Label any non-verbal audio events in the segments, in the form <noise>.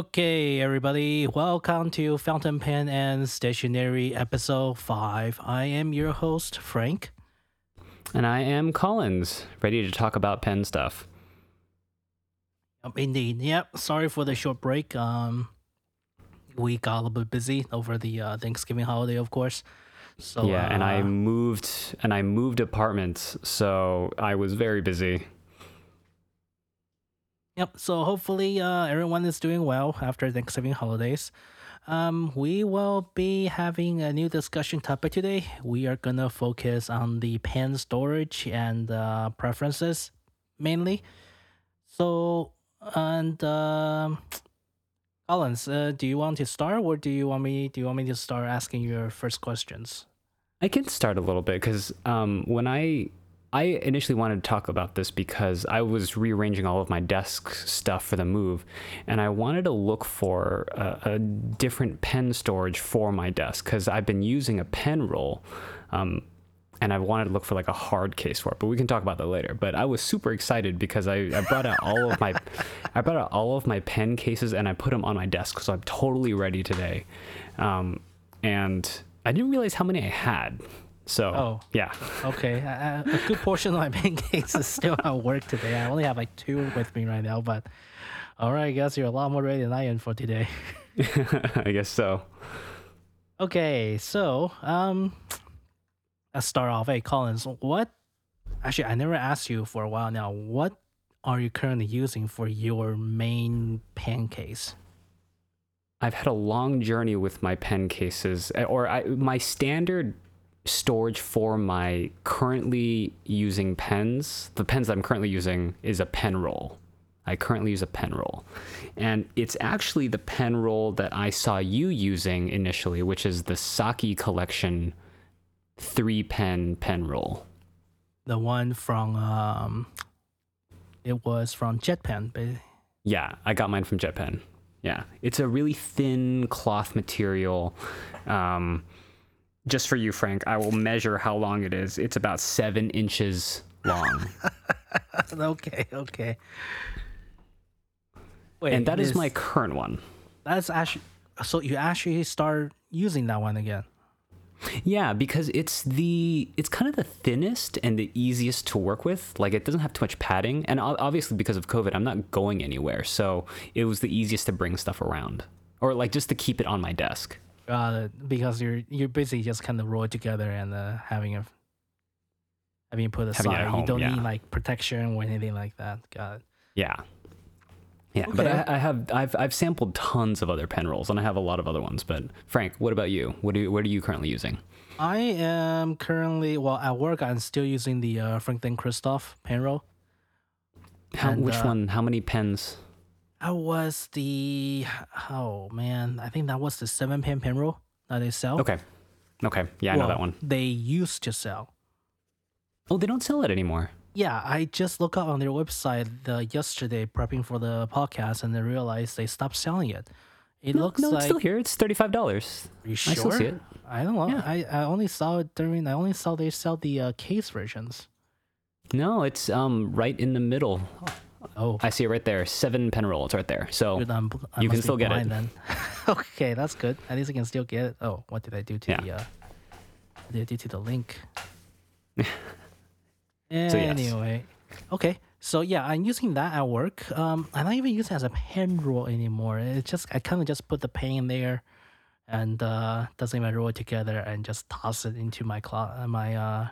Okay, everybody, welcome to Fountain Pen and Stationery episode 5. I am your host, Frank. And I am Collins, ready to talk about pen stuff. Um, indeed, yep. Sorry for the short break. Um, we got a little bit busy over the uh, Thanksgiving holiday, of course. So yeah, and I uh, moved and I moved apartments, so I was very busy. Yep. So hopefully, uh, everyone is doing well after Thanksgiving holidays. Um, we will be having a new discussion topic today. We are gonna focus on the pen storage and uh, preferences mainly. So, and um, Collins, uh, do you want to start, or do you want me? Do you want me to start asking your first questions? I can start a little bit because um, when I I initially wanted to talk about this because I was rearranging all of my desk stuff for the move, and I wanted to look for a, a different pen storage for my desk because I've been using a pen roll. Um, and I wanted to look for like a hard case for it, but we can talk about that later. But I was super excited because I, I brought out all of my <laughs> I brought out all of my pen cases and I put them on my desk, so I'm totally ready today. Um, and I didn't realize how many I had. So Oh. yeah, Okay, a, a good portion of my <laughs> pen case is still at work today. I only have like two with me right now, but all right, I guess you're a lot more ready than I am for today. <laughs> <laughs> I guess so. Okay, so um, let's start off. Hey, Collins, what? Actually, I never asked you for a while now. What are you currently using for your main pen case? I've had a long journey with my pen cases, or I, my standard storage for my currently using pens. The pens I'm currently using is a pen roll. I currently use a pen roll, and it's actually the pen roll that I saw you using initially, which is the Saki collection three pen pen roll. The one from um, it was from JetPen. But Yeah, I got mine from JetPen. Yeah, it's a really thin cloth material. Um, just for you, Frank, I will measure how long it is. It's about seven inches long, <laughs> okay, okay. Wait, and that is my current one. That's actually so you actually start using that one again. Yeah, because it's the it's kind of the thinnest and the easiest to work with. Like it doesn't have too much padding, and obviously because of COVID, I'm not going anywhere, so it was the easiest to bring stuff around, or like just to keep it on my desk. Got it. Because you're you're busy just kind of roll together and uh, having a having it put Having it aside. you don't yeah. need like protection or anything like that. Got it. Yeah. Yeah, but I, I have I've I've sampled tons of other pen rolls, and I have a lot of other ones. But Frank, what about you? What do you, what are you currently using? I am currently well at work. I'm still using the uh, Franklin Christoph pen roll. How, And, which uh, one? How many pens? I was the oh man, I think that was the seven pen pen roll that they sell. Okay, okay, yeah, I know that one. They used to sell. Oh, they don't sell it anymore. Yeah, I just looked up on their website the, yesterday prepping for the podcast and I realized they stopped selling it. It no, looks no, like it's still here. It's thirty five dollars. Are you I still see it. I don't know. Yeah. I, I only saw it during. I only saw they sell the uh, case versions. No, it's um right in the middle. Oh, I see it right there. Seven pen roll. It's right there. So good, I'm, you can still get it. Then. <laughs> <laughs> okay, that's good. At least I can still get it. Oh, what did I do to Yeah. the? Uh, what did I do to the link? <laughs> yes. anyway, okay. So yeah, I'm using that at work. Um, I don't even use it as a pen roll anymore. It's just I kind of just put the pen in there, and uh, doesn't even roll it together, and just toss it into my clo- my uh,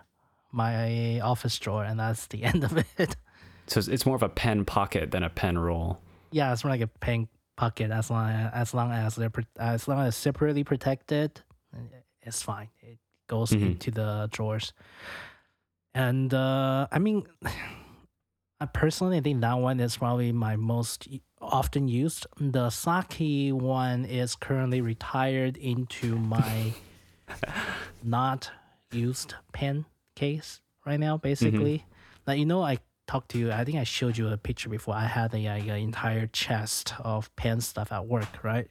my office drawer, and that's the end of it. So it's, it's more of a pen pocket than a pen roll. yeah, it's more like a pen pocket as long as long as they're as long as separately protected, it's fine. It goes Mhm. into the drawers, and uh, I mean, <sighs> I personally think that one is probably my most often used. The Saki one is currently retired into my <laughs> not used pen case right now. Basically, like you know, I talked to you. I think I showed you a picture before. I had a, like, an entire chest of pen stuff at work, right?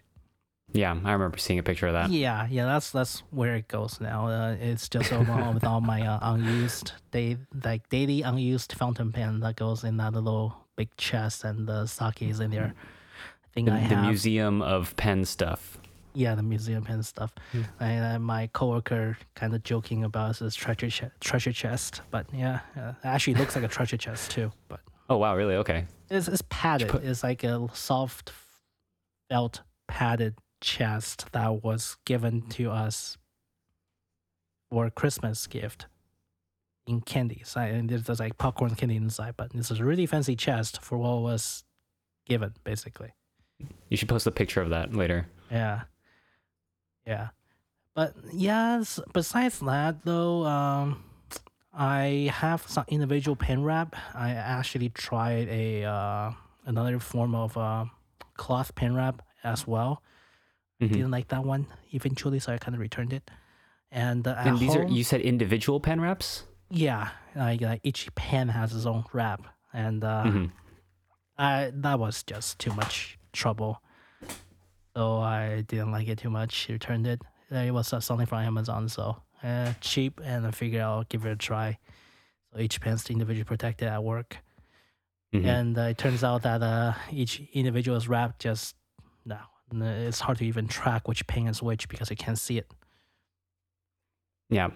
Yeah, I remember seeing a picture of that. Yeah, yeah, that's that's where it goes now. Uh, it's just overall with all my uh, unused, day like daily unused fountain pen that goes in that little big chest, and the Saki is in there. I thing The, I the museum of pen stuff. Yeah, the museum and stuff. Hmm. And uh, my coworker kind of joking about this treasure treasure chest, but yeah, uh, it actually looks like a treasure chest too. But <laughs> Oh wow, really? Okay. it's it's padded. put- It's like a soft felt padded chest that was given to us for a Christmas gift in candies. I- And there's, there's like popcorn candy inside, but this is a really fancy chest for what was given, basically. You should post a picture of that later. Yeah. Yeah. But yes, besides that though, um I have some individual pen wrap. I actually tried a uh another form of uh cloth pen wrap as well. Mhm. Didn't like that one eventually, so I kind of returned it. And, uh, And these are home- you said individual pen wraps? yeah, like, like each pen has its own wrap, and uh, Mhm. I that was just too much trouble. So I didn't like it too much. Returned it. Uh, It was uh, something from Amazon, so uh, cheap, and I figured I'll give it a try. So each pen's individually protected at work, Mhm. and uh, it turns out that uh, each individual is wrapped just no. It's hard to even track which pen is which because you can't see it. Yeah.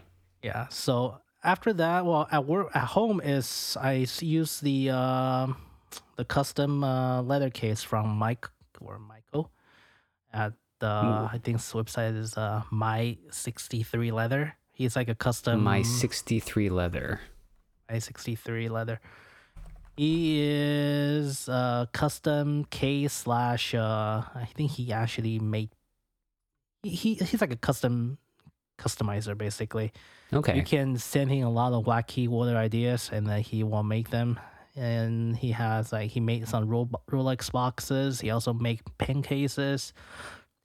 Yeah. So after that, well, at work, at home is I use the um the custom uh, leather case from Mike or Michael at the I think his website is uh my sixty three leather. He's like a custom My 63 leather. my sixty three leather. He is a custom case slash uh I think he actually made he, he he's like a custom customizer basically. Okay. You can send him a lot of wacky water ideas, and then he will make them. And he has like he made some Rolex boxes. He also make pen cases.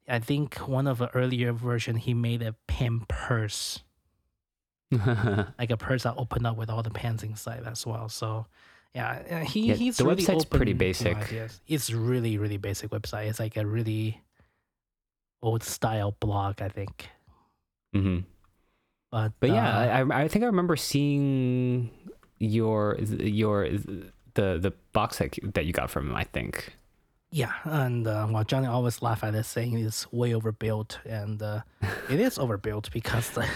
I think one of the earlier version he made a pen purse, <laughs> like a purse that opened up with all the pens inside as well. So yeah, uh, he Yeah, he's the really website's pretty open to basic. It's really really basic website. It's like a really old style blog, I think. hmm But But yeah, uh, I- I think I remember seeing your your the the box that that you got from him. I think. Yeah, and uh, well, Johnny always laugh at this, saying it's way overbuilt, and uh, <laughs> it is overbuilt because the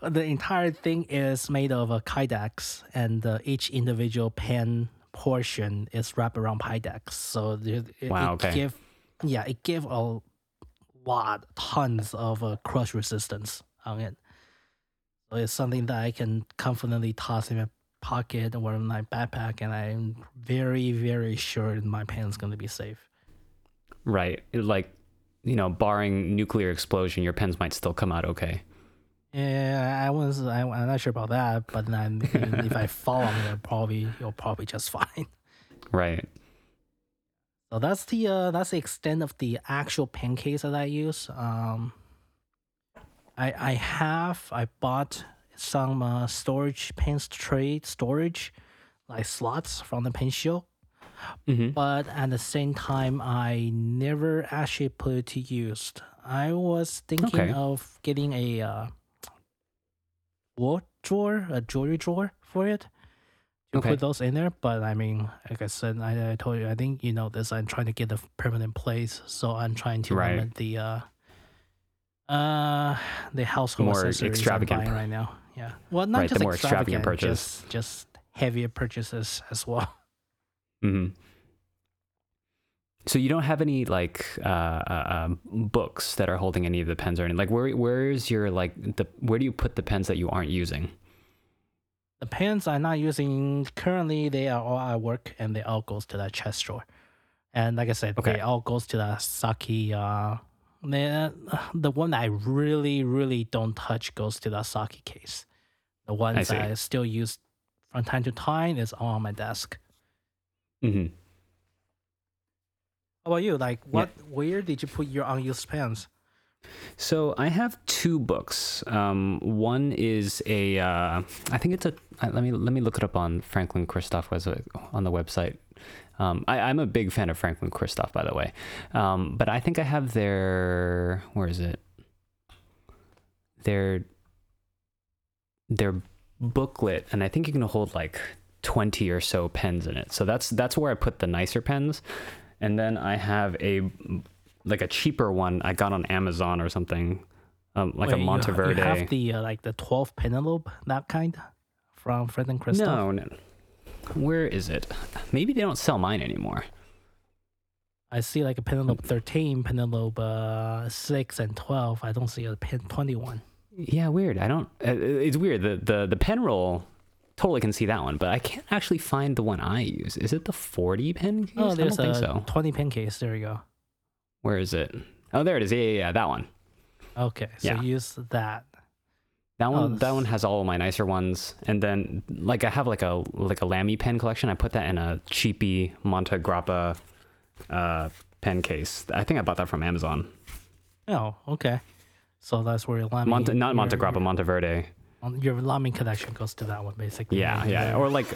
<laughs> the entire thing is made of a Kydex, and uh, each individual pen portion is wrapped around Kydex. So it, it, Wow, it give yeah, it give a lot, tons of uh, crush resistance on it. It's something that I can confidently toss in my pocket or in my backpack, and I'm very, very sure my pen's going to be safe. Right. Like, you know, barring nuclear explosion, your pens might still come out okay. Yeah, I was, I, I'm not sure about that, but then <laughs> if I fall on it, probably you'll probably just <laughs> fine. Right. So that's the uh, that's the extent of the actual pen case that I use. Um, I I have I bought some uh, storage pens tray storage, like slots from the pen show, hmm but at the same time I never actually put it to use. I was thinking Okay. of getting a uh, wall drawer, a jewelry drawer for it. To Okay. put those in there, but I mean, like I said, I, I told you, I think you know this. I'm trying to get a permanent place, so I'm trying to Right. limit the uh, uh, the household More extravagant right now. Yeah, well, not Right, the just more extravagant purchase. just just heavier purchases as well. <laughs> hmm So you don't have any like uh, uh, um, books that are holding any of the pens or anything. Like, where where is your like the where do you put the pens that you aren't using? The pens I'm not using currently, they are all at work and they all goes to that chest drawer. And like I said, Okay. they all goes to the Saki. Uh, the <sighs> the one that I really really don't touch goes to the Saki case. The ones that I still use from time to time is on my desk. Mm-hmm. How about you? Like, what? Where did you put your unused pens? So I have two books. Um, one is a, uh, I think it's a. uh, Let me let me look it up on Franklin Christoph was on the website. Um, I, I'm a big fan of Franklin Christoph, by the way. Um, but I think I have their where is it? Their their booklet, and I think you can hold like twenty or so pens in it. So that's that's where I put the nicer pens. and then I have a like a cheaper one I got on Amazon or something, um, like Wait, a you Monteverde. You, have the uh, like the 12 Penvelope, that kind from Franklin Christoph. no, no, where is it? Maybe they don't sell mine anymore. I see like a Penvelope 13, Penvelope uh, 6, and 12. I don't see a Pen 21. Yeah, weird. I don't. Uh, it's weird. The the the pen roll. Totally can see that one, but I can't actually find the one I use. Is it the 40 pen case? Oh, I there's don't a think so. 20 pen case. There you go. Where is it? Oh, there it is. Yeah, yeah, yeah. That one. Okay, so Yeah. use that. That one, that one has all of my nicer ones, and then like I have like a like a Lamy pen collection. I put that in a cheapy Monte Grappa uh, pen case. I think I bought that from Amazon. Oh, okay. So that's where your Lamy, Monte, not Monte Grappa, Monteverde. Your, your Lamy collection goes to that one, basically. Yeah, And yeah. Or like,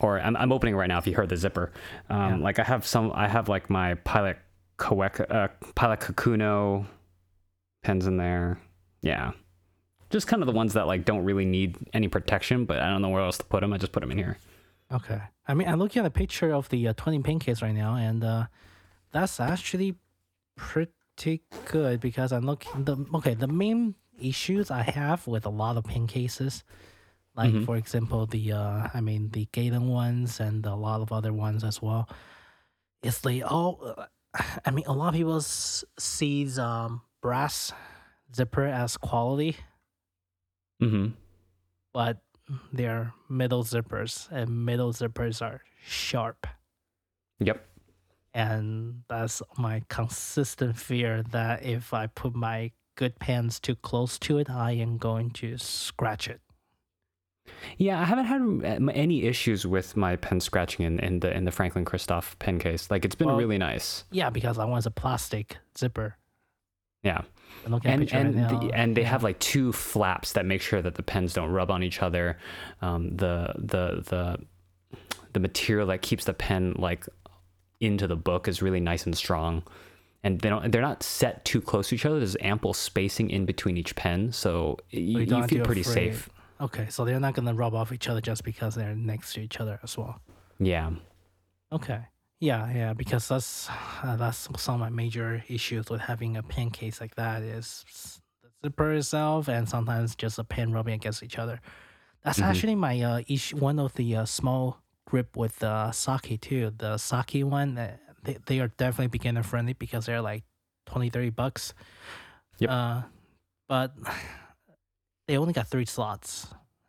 or I'm, I'm opening right now. If you heard the zipper, um, Yeah. like I have some. I have like my Pilot Kawek, uh, Pilot Kakuno pens in there. Yeah. Just kind of the ones that like don't really need any protection, but I don't know where else to put them. I just put them in here. Okay. I mean, I'm looking at a picture of the uh, 20 pen case right now, and uh, that's actually pretty good because I'm looking. The okay, the main issues I have with a lot of pen cases, like Mhm. for example the uh, I mean the Galen ones and a lot of other ones as well, is they all. Uh, I mean, a lot of people sees um, brass zipper as quality, Mm-hmm. but they're middle zippers, and middle zippers are sharp. Yep. And that's my consistent fear that if I put my good pens too close to it, I am going to scratch it. Yeah, I haven't had any issues with my pen scratching in, in the in the Franklin Christoph pen case. Like it's been Well, really nice. Yeah, because I want a plastic zipper. Yeah. And and right the, and they yeah. have like two flaps that make sure that the pens don't rub on each other. Um, the the the the material that keeps the pen like into the book is really nice and strong, and they don't they're not set too close to each other. There's ample spacing in between each pen, so you, you you, to feel pretty afraid. safe. Okay, so they're not gonna rub off each other just because they're next to each other as well. Yeah. Okay. Yeah, yeah, because that's uh, that's some of my major issues with having a pen case like that is the zipper itself and sometimes just a pen rubbing against each other. That's Mhm. actually my uh issue. One of the uh, small grip with the uh, Saki too. The Saki one, uh, they they are definitely beginner friendly because they're like 20, 30 bucks. Yep. Uh, but they only got three slots.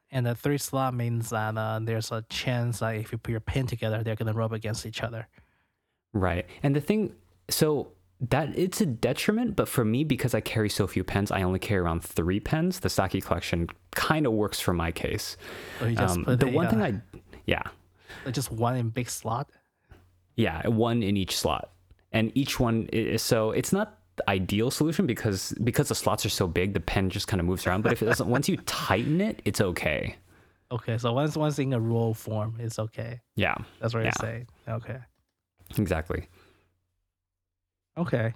And the three slot means that uh, there's a chance that if you put your pen together, they're gonna rub against each other. Right. And the thing, so that it's a detriment, but for me, because I carry so few pens, I only carry around three pens. The Saki collection kind of works for my case. So just Um, put the one thing uh, I, yeah, just one in big slot. yeah, one in each slot, and each one is so it's not the ideal solution because because the slots are so big, the pen just kind of moves around. But if it doesn't, once you tighten it, it's okay. Okay, so once once in a roll form, it's okay. Yeah, That's what Yeah. you're saying. Okay. Exactly. Okay.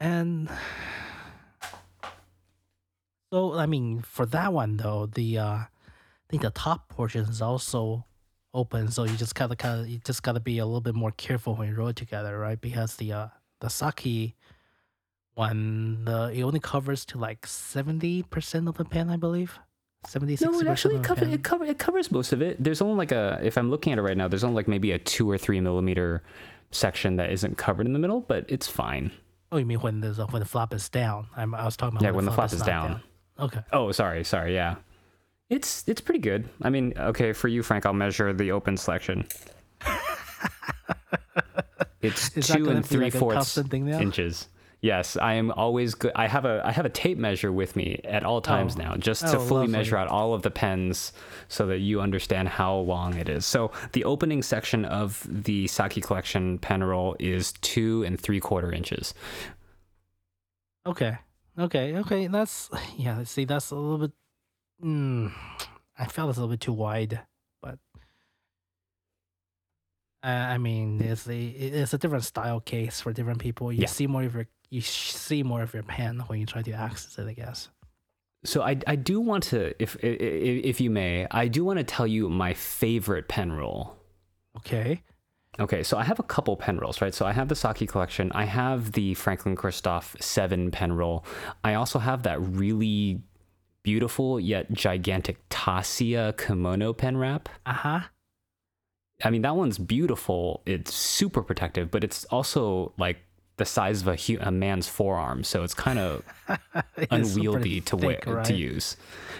And <sighs> so I mean, for that one though, the uh I think the top portion is also open, so you just gotta kind of you just gotta be a little bit more careful when you roll it together, right? Because the uh the Saki one, the it only covers to like seventy percent of the pen, I believe. 70 No, it 60% actually covers it, cover, it covers most of it. There's only like a if I'm looking at it right now, there's only like maybe a two or three millimeter section that isn't covered in the middle, but it's fine. Oh, you mean when the when the flap is down? I'm, I was talking about Yeah, when the flap is not down. Okay. Oh, sorry, sorry, yeah. It's it's pretty good. I mean, okay, for you, Frank, I'll measure the open selection. <laughs> It's two and three like fourths constant thing now? inches. Yes, I am always good. I have a I have a tape measure with me at all times Oh. now, just to Oh, fully lovely. measure out all of the pens, so that you understand how long it is. So the opening section of the Saki collection pen roll is two and three quarter inches. Okay. Okay. Okay. That's yeah. See, that's a little bit. Mm, I felt it's a little bit too wide, but uh, I mean, it's a it's a different style case for different people. You Yeah. see more of your you see more of your pen when you try to access it. I guess. So I, I do want to, if, if if you may, I do want to tell you my favorite pen roll. Okay. Okay, so I have a couple pen rolls, right? So I have the Saki collection. I have the Franklin Christoph 7 pen roll. I also have that really beautiful yet gigantic Tassia kimono pen wrap. Uh huh. I mean, that one's beautiful. It's super protective, but it's also like the size of a, hu- a man's forearm, so it's kind <laughs> of unwieldy to wear right? to use.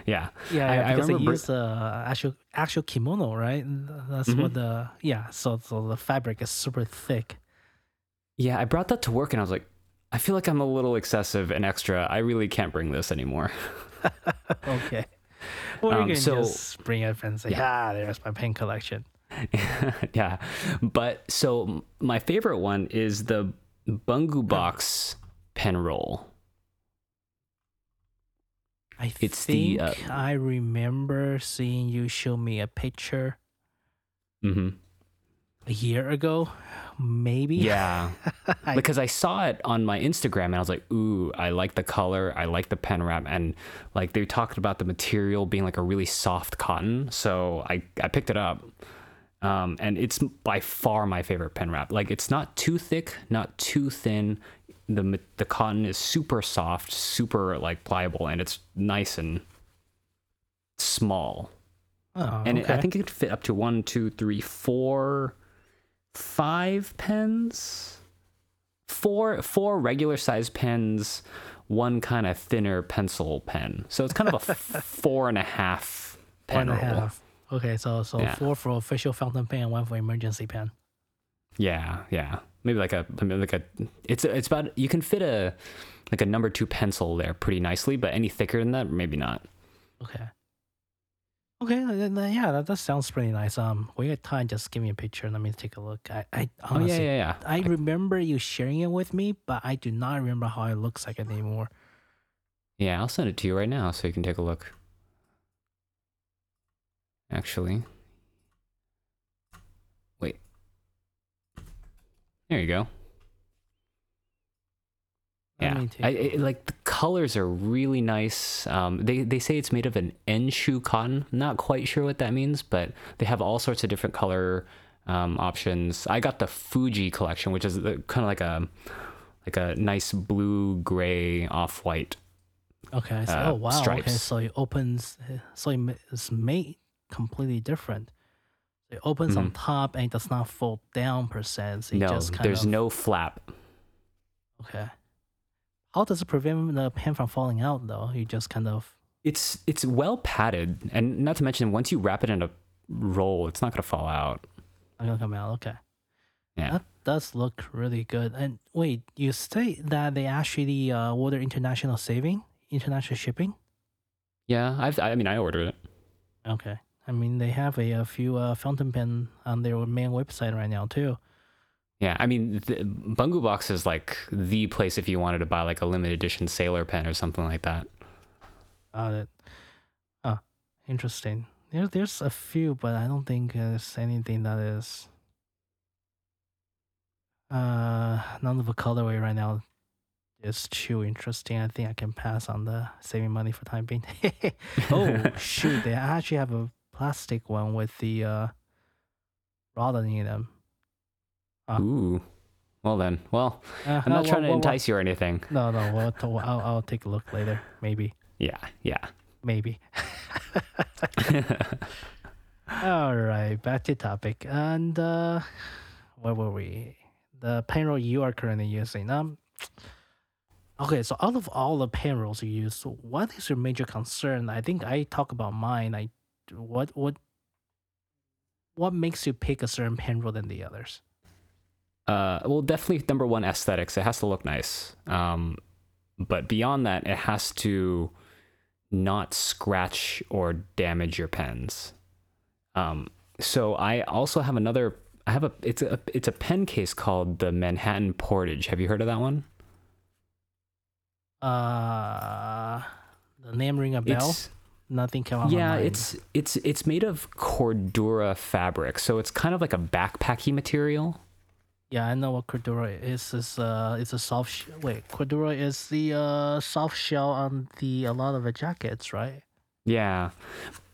Yeah, Yeah, I- yeah I because they remember- use uh, actual actual kimono, right? That's Mm-hmm. what the yeah. So so the fabric is super thick. yeah. I brought that to work, and I was like, I feel like I'm a little excessive and extra. I really can't bring this anymore. <laughs> Okay. You Um, can so- just bring it and say, "Ah, there's my pen collection." <laughs> yeah, but so my favorite one is the Bungu Box pen roll. I It's the, think uh, I remember seeing you show me a picture hmm a year ago, maybe. Yeah. <laughs> I- because I saw it on my Instagram and I was like, ooh, I like the color, I like the pen wrap, and like they talked about the material being like a really soft cotton, so I I picked it up, um, and it's by far my favorite pen wrap. Like it's not too thick, not too thin. The the cotton is super soft, super like pliable, and it's nice and small. Oh, And it, I think it could fit up to one, two, three, four, five pens. Four four regular size pens, one kind of thinner pencil pen. So it's kind of a f- <laughs> four and a half pen one and a half. Okay, so so Yeah. four for official fountain pen and one for emergency pen. Yeah, yeah. Maybe like a maybe like a it's it's about you can fit a like a number two pencil there pretty nicely, but any thicker than that, maybe not. Okay. Okay, yeah, that, that sounds pretty nice. Um, when you get time, just give me a picture. And let me take a look. I, I Oh honestly, yeah, yeah, yeah. I remember you sharing it with me, but I do not remember how it looks like anymore. Yeah, I'll send it to you right now so you can take a look. Actually. Wait. There you go. Yeah. I, it, like the colors are really nice. Um, they they say it's made of an Enshu cotton. Not quite sure what that means, but they have all sorts of different color um, options. I got the Fuji collection, which is kind of like a like a nice blue gray off white Okay. So, uh, oh wow. Okay. stripes. So it opens. So it ma- it's made completely different. It opens on top and it does not fold down per se. So it no, just kind there's of, no flap. Okay. How does it prevent the pen from falling out though? You just kind of. It's it's well padded, and not to mention once you wrap it in a roll, it's not gonna fall out. Not gonna come out. Okay. Yeah. That does look really good. And wait, you say that they actually uh, order international saving, international shipping? Yeah, I've I mean I ordered it. Okay. I mean, they have a, a few uh, fountain pen on their main website right now too. Yeah, I mean the, Bungu Box is like the place if you wanted to buy like a limited edition sailor pen or something like that. Got it. Ah, interesting. There, there's a few, but I don't think there's anything that is. Uh, none of the colorway right now is too interesting. I think I can pass on the saving money for time being. <laughs> oh <laughs> shoot! They actually have a plastic one with the uh, rod in them. Ah. Ooh. Well then, well, Uh, I'm uh, not trying to well, well, entice you or anything. No, no. Well, to- I'll I'll take a look later. Maybe, Yeah, yeah. maybe. <laughs> All right, back to topic. And uh, where were we? The payroll you are currently using. Um, okay, so out of all the pen rolls you use, what is your major concern? I think I talk about mine. I what what what makes you pick a certain payroll than the others? Uh, well, definitely number one, aesthetics. It has to look nice. Um, but beyond that, it has to not scratch or damage your pens. Um, so I also have another. I have a. It's a. It's a pen case called the Manhattan Portage. Have you heard of that one? Uh, the name ring a bell. It's Nothing came out. yeah. It's it's it's made of Cordura fabric, so it's kind of like a backpacky material. Yeah, I know what Cordura is. Is uh, it's a soft. Sh- wait, Cordura is the uh soft shell on the a lot of the jackets, right? Yeah,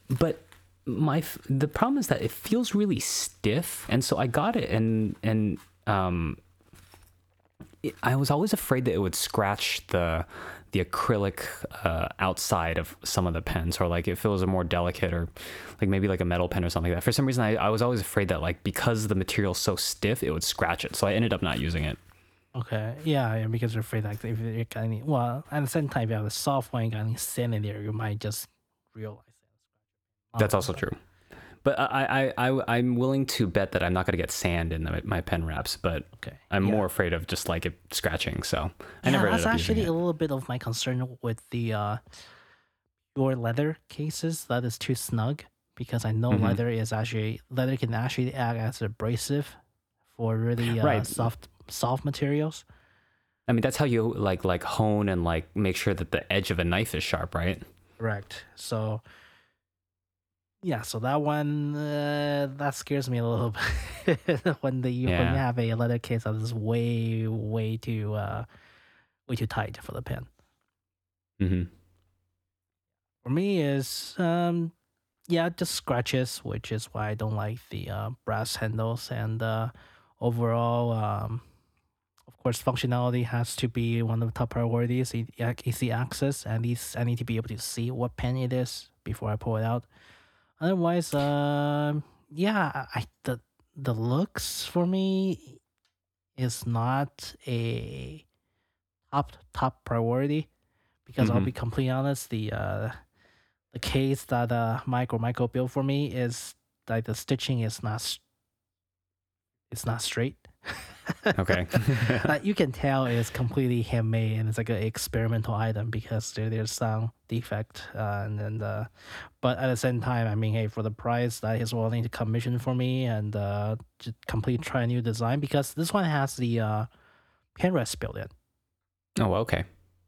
but my f- the problem is that it feels really stiff, and so I got it, and and um, it, I was always afraid that it would scratch the the acrylic uh, outside of some of the pens, or like if it was a more delicate, or like maybe like a metal pen or something like that. For some reason, I, I was always afraid that like because the material's so stiff, it would scratch it. So I ended up not using it. Okay, yeah, yeah, because you're afraid like if you got any, well, at the same time, if you have a soft one, you got any sand in there, you might just realize it. That's also true. But I, I, I, I'm willing to bet that I'm not going to get sand in the, my pen wraps, but Okay. I'm yeah. more afraid of just like it scratching. So I yeah, never that's ended up using actually it. a little bit of my concern with the uh your leather cases that is too snug because I know Mhm. leather is actually leather can actually act as abrasive for really <laughs> uh, Right. soft soft materials. I mean, that's how you like like hone and like make sure that the edge of a knife is sharp, right? Correct. So yeah, so that one uh, that scares me a little <laughs> bit when the when you have a leather case that is way way too uh way too tight for the pen. Mm-hmm. For me is um yeah, just scratches, which is why I don't like the uh, brass handles and uh overall um of course functionality has to be one of the top priorities. Easy access, at least I need to be able to see what pen it is before I pull it out. Otherwise, um yeah, I the the looks for me is not a top top priority because I'll Mhm. be completely honest, the uh the case that uh Mike or Michael built for me is like the stitching is not it's not straight. <laughs> Okay. <laughs> like you can tell it's completely handmade and it's like an experimental item because there, there's some defect uh, and then uh, but at the same time I mean hey for the price that he's willing to commission for me and uh just complete try a new design because this one has the uh pen rest built in. oh, okay.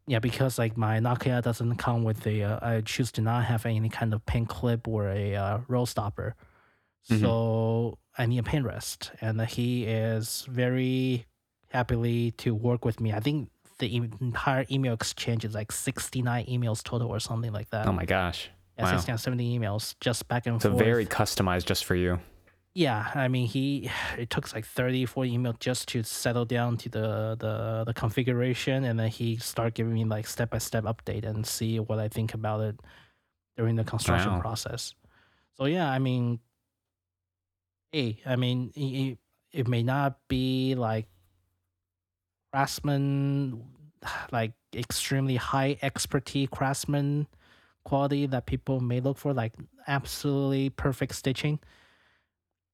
Yeah, because like my Nakaya doesn't come with the, uh, I choose to not have any kind of pen clip or a uh, roll stopper. Mhm. So I need a pen rest. And he is very happily to work with me. I think the entire email exchange is like 69 emails total or something like that. Oh my gosh. yeah, wow. 69, 70 emails just back and So forth. very customized just for you. Yeah, I mean, he it took like 30, 40 emails just to settle down to the the, the configuration, and then he start giving me like step by step update and see what I think about it during the construction Wow. process. So yeah, I mean, hey, I mean, it, it may not be like craftsman, like extremely high expertise craftsman quality that people may look for, like absolutely perfect stitching.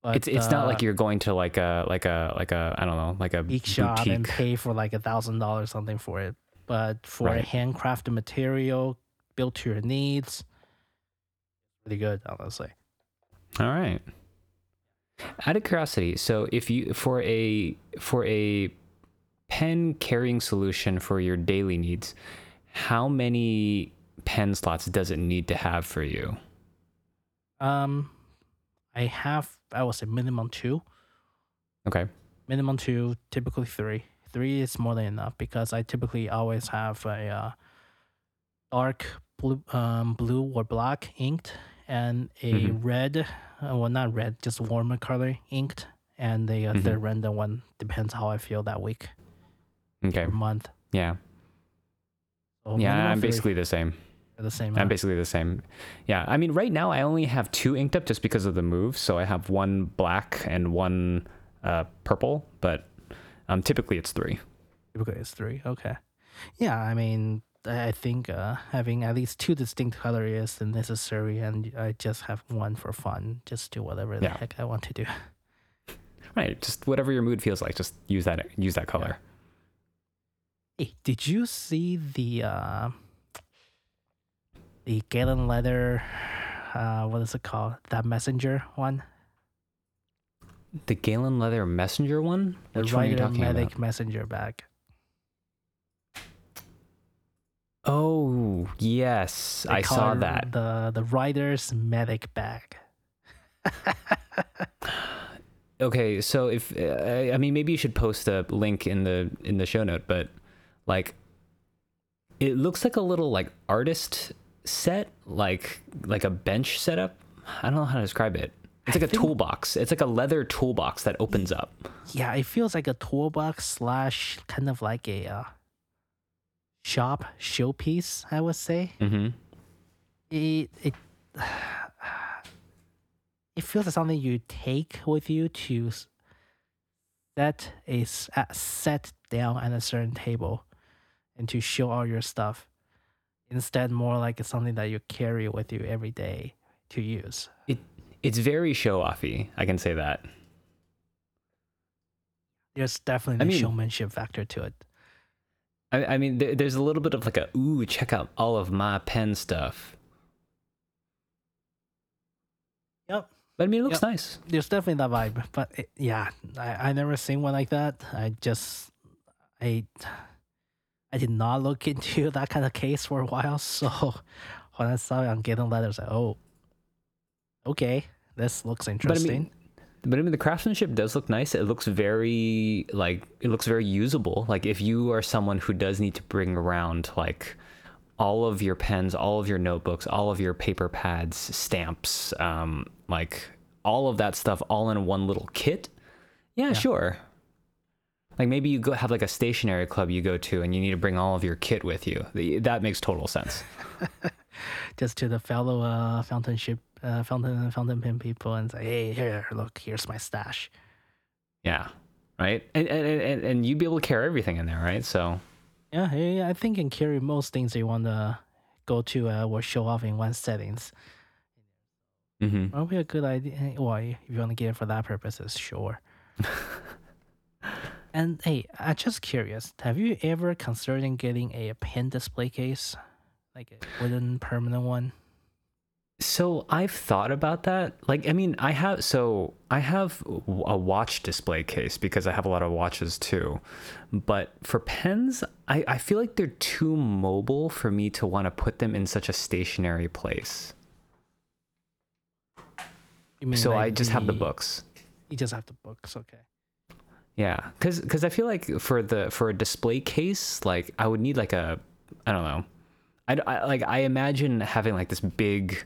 But, it's it's not uh, like you're going to like a like a like a I don't know like a geek shop and pay for like a thousand dollars something for it. But for a handcrafted material built to your needs, pretty good, honestly. All right. Out of curiosity, so if you for a for a pen carrying solution for your daily needs, how many pen slots does it need to have for you? Um, I have I would say minimum two, Okay. minimum two, typically three. Three is more than enough because I typically always have a uh, dark blue, um, blue or black inked and a Mhm. red, uh, well not red, just warmer color inked, and the uh, Mhm. third random one depends how I feel that week Okay. or month. Yeah. So Yeah, I'm basically the same. the same. I'm basically the same. Yeah, I mean, right now I only have two inked up just because of the move. So I have one black and one uh, purple, but um, typically it's three. Typically, it's three. Okay. Yeah, I mean, I think uh, having at least two distinct colors is necessary, and I just have one for fun. Just do whatever the Yeah. heck I want to do. Right, just whatever your mood feels like, just use that use that color. Hey, did you see the uh, the Galen leather? Uh, what is it called? That messenger one, The Galen leather messenger one. the Which one are you talking Medic about? messenger bag. Oh yes, They I saw that. The the Writer's Medic bag. <sighs> Okay, so if uh, I mean maybe you should post a link in the in the show note, but like it looks like a little like artist set, like like a bench setup. I don't know how to describe it. It's like a think- toolbox. It's like a leather toolbox that opens up. Yeah, it feels like a toolbox slash kind of like a uh, shop showpiece. I would say Mm-hmm. it it <sighs> it feels like something you take with you to set a set down at a certain table and to show all your stuff. Instead, more like it's something that you carry with you every day to use. It it's very show offy. I can say that. There's definitely I the mean- showmanship factor to it. I, I mean, there, there's a little bit of like a ooh, check out all of my pen stuff. Yep. But I mean, it looks Yep. nice. there's definitely that vibe but it, yeah I, I never seen one like that i just i i did not look into <laughs> that kind of case for a while <laughs> so when i saw it on getting letters like oh okay this looks interesting but I mean, the craftsmanship does look nice. It looks very like it looks very usable. Like if you are someone who does need to bring around like all of your pens, all of your notebooks, all of your paper pads, stamps, um, like all of that stuff, all in one little kit. Yeah, Yeah. sure. Like maybe you go have like a stationary club you go to, and you need to bring all of your kit with you. That makes total sense. <laughs> just to the fellow uh fountain ship uh fountain fountain pen people and say hey here look here's my stash Yeah, right. And and and, and you'd be able to carry everything in there, right? So yeah i think can carry most things you want to go to uh, or show off in one settings hmm Probably a good idea. Well, if you want to get it for that purposes, sure. <laughs> and hey, I'm just curious. Have you ever considered getting a pen display case, like a wooden permanent one? So I've thought about that. Like, I mean, I have so I have a watch display case because I have a lot of watches too. But for pens, I, I feel like they're too mobile for me to want to put them in such a stationary place. So like I just have the books. You just have the books, okay? Yeah, because because I feel like for the for a display case, like I would need like a I don't know, I, I like I imagine having like this big,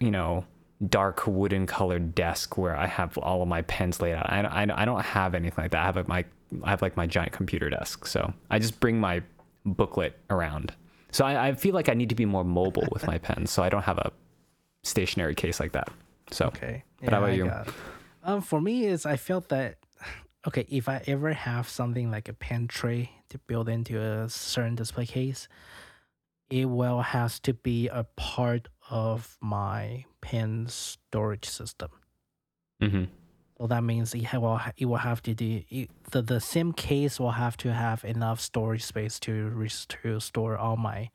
you know, dark wooden colored desk where I have all of my pens laid out. I I, I don't have anything like that. I have like my I have like my giant computer desk, so I just bring my booklet around. So I, I feel like I need to be more mobile with my pens, so I don't have a stationary case like that. So Okay. But how about you? Um, for me is I felt that okay, if I ever have something like a pen tray to build into a certain display case, it will has to be a part of my pen storage system. hmm So that means it will it will have to do it, the the same case will have to have enough storage space to to store all my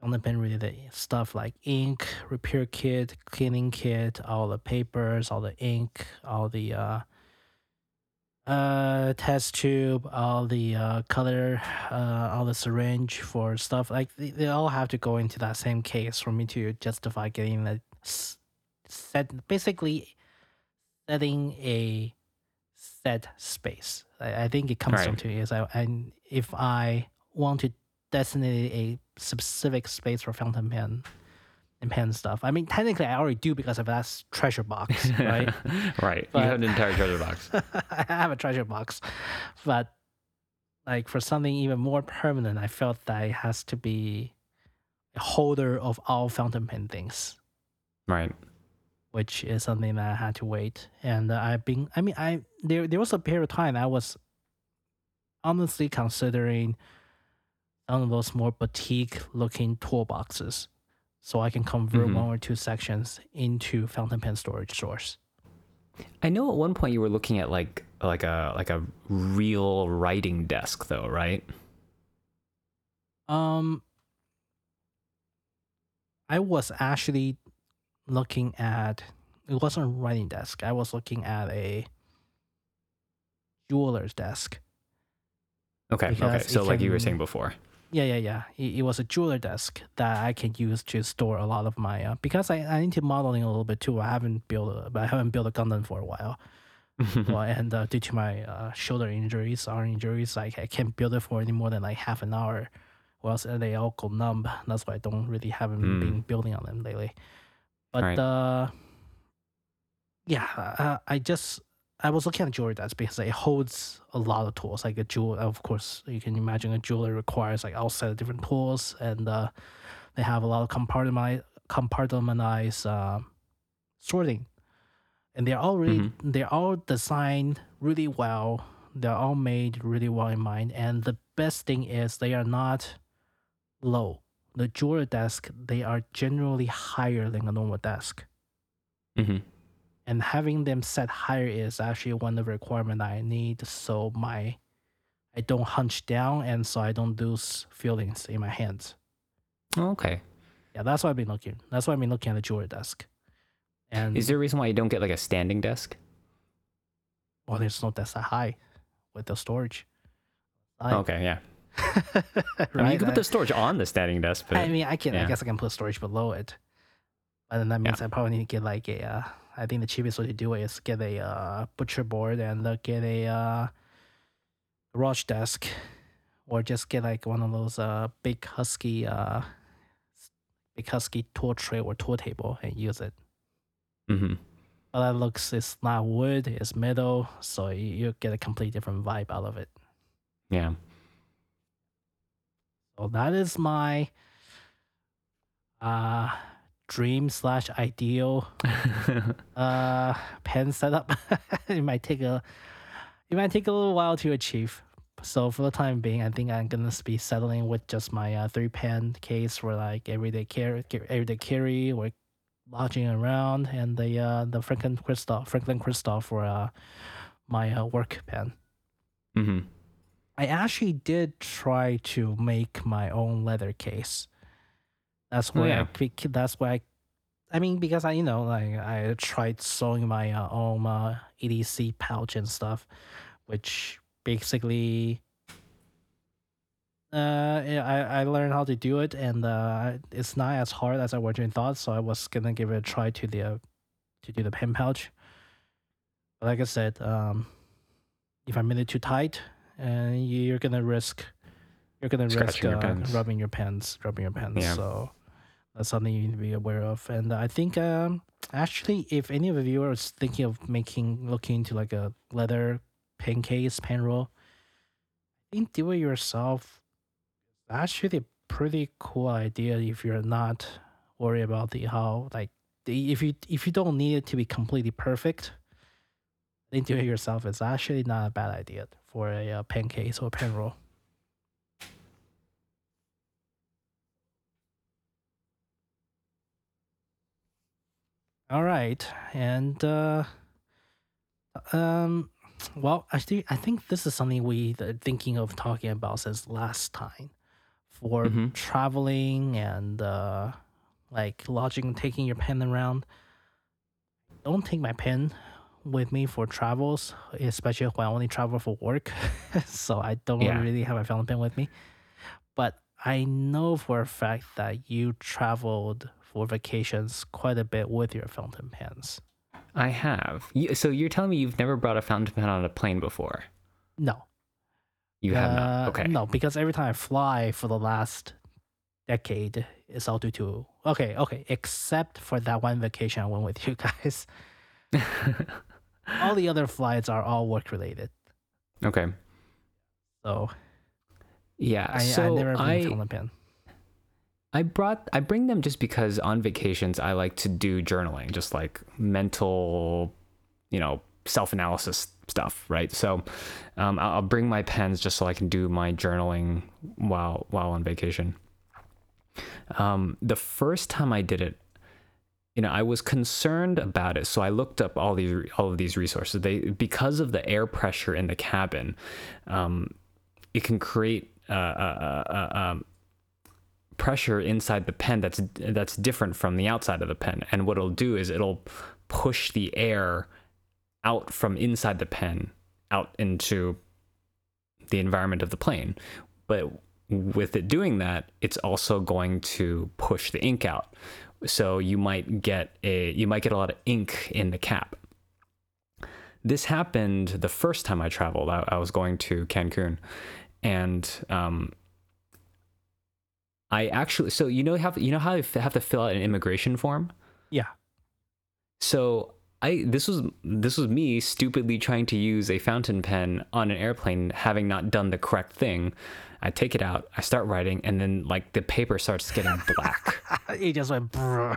on the pen related stuff like ink, repair kit, cleaning kit, all the papers, all the ink, all the uh uh test tube, all the uh color, uh all the syringe for stuff like they, they all have to go into that same case for me to justify getting the set basically setting a set space. I, I think it comes down to is I and if I want to designate a specific space for fountain pen and pen stuff. I mean, technically, I already do because of that treasure box, <laughs> right? right. But- you have an entire treasure box. <laughs> I have a treasure box, but like for something even more permanent, I felt that it has to be a holder of all fountain pen things Right. which is something that I had to wait. And I've been, I mean, I there there was a period of time I was honestly considering some of those more boutique looking toolboxes, so I can convert Mhm. one or two sections into fountain pen storage source. I know at one point you were looking at like like a like a real writing desk though, right? Um, I was actually looking at it wasn't a writing desk. I was looking at a jeweler's desk. Okay. Okay. So like you were saying before. Yeah, yeah, yeah. It, it was a jeweler desk that I can use to store a lot of my uh, because I, I need to modeling a little bit too. I haven't built a, I haven't built a Gundam for a while. <laughs> well, and uh, due to my uh, shoulder injuries, arm injuries, like I can't build it for any more than like half an hour, or else they all go numb. That's why I don't really haven't Hmm. been building on them lately. But Right. uh, yeah, uh, I just I was looking at jewelry desk because it holds a lot of tools. Like a jewel, of course, you can imagine a jeweler requires like all set of different tools, and uh, they have a lot of compartmentalized compartmentalized uh, sorting, and they're all really Mhm. they're all designed really well. They're all made really well in mind, and the best thing is they are not low. The jeweler desk they are generally higher than a normal desk hmm and having them set higher is actually one of the requirements I need so my I don't hunch down and so I don't lose feelings in my hands. Oh, okay. Yeah, that's why I've been looking. That's why I've been looking at the jewelry desk. And Is there a reason why you don't get like a standing desk? well, there's no desk that high with the storage. Okay, yeah. right? <laughs> I mean, you can put the storage on the standing desk, but I mean, I can. I guess I can put storage below it, but then that means I probably need to get like a. Uh, I think the cheapest way to do it is get a uh, butcher board and uh, get a uh, garage desk, or just get like one of those uh big husky uh big husky tool tray or tool table and use it. hmm But that looks it's not wood, it's metal, so you, you get a completely different vibe out of it. yeah. So that is my uh dream slash ideal <laughs> uh pen setup. <laughs> it might take a it might take a little while to achieve. So for the time being, I think I'm gonna be settling with just my uh, three pen case for like everyday carry, everyday carry or lodging around, and the uh the Franklin Christoph Franklin Christoph for uh my uh, work pen. hmm I actually did try to make my own leather case. That's Oh, why yeah. I bec- that's why I, I mean because I you know like I tried sewing my uh, own uh, EDC pouch and stuff, which basically uh yeah, I I learned how to do it and uh it's not as hard as I originally thought. So I was gonna give it a try to the uh, to do the pen pouch. But like I said, um, if I made it too tight, and you're gonna risk you're gonna risk your uh, rubbing your pens, rubbing your pens. Yeah. So something you need to be aware of. And I think um, actually, if any of the viewers thinking of making looking into like a leather pen case, pen roll, I think do it yourself. Actually, a pretty cool idea if you're not worried about the how like the, if you if you don't need it to be completely perfect. I think do it yourself is actually not a bad idea for a uh, pen case or pen roll. All right, and uh, um, well, I think I think this is something we are thinking of talking about since last time for Mhm. traveling and uh, like lodging, and taking your pen around. Don't take my pen with me for travels, especially when I only travel for work. <laughs> so I don't Yeah. really have my fountain pen with me. But I know for a fact that you traveled for vacations quite a bit with your fountain pens. I have. So you're telling me you've never brought a fountain pen on a plane before? No. You have Uh, not. Okay. No, because every time I fly for the last decade, it's all due to okay, okay, except for that one vacation I went with you <laughs> guys. all the other flights are all work related. okay. So Yeah. I, so I never I, found a pen. I brought I bring them just because on vacations I like to do journaling, just like mental, you know, self analysis stuff, right? So um, I'll, bring my pens just so I can do my journaling while while on vacation. Um, the first time I did it, you know, I was concerned about it, so I looked up all these all of these resources. They because of the air pressure in the cabin, um, it can create uh, uh, uh, pressure inside the pen that's that's different from the outside of the pen. And what it'll do is it'll push the air out from inside the pen out into the environment of the plane. But with it doing that, it's also going to push the ink out. So you might get a you might get a lot of ink in the cap. This happened the first time I traveled. I, I was going to Cancun, and um, I actually so you know have you know how you have to fill out an immigration form. Yeah. So I this was this was me stupidly trying to use a fountain pen on an airplane, having not done the correct thing. I take it out, I start writing, and then like the paper starts getting black. <laughs> it just went. Brrr.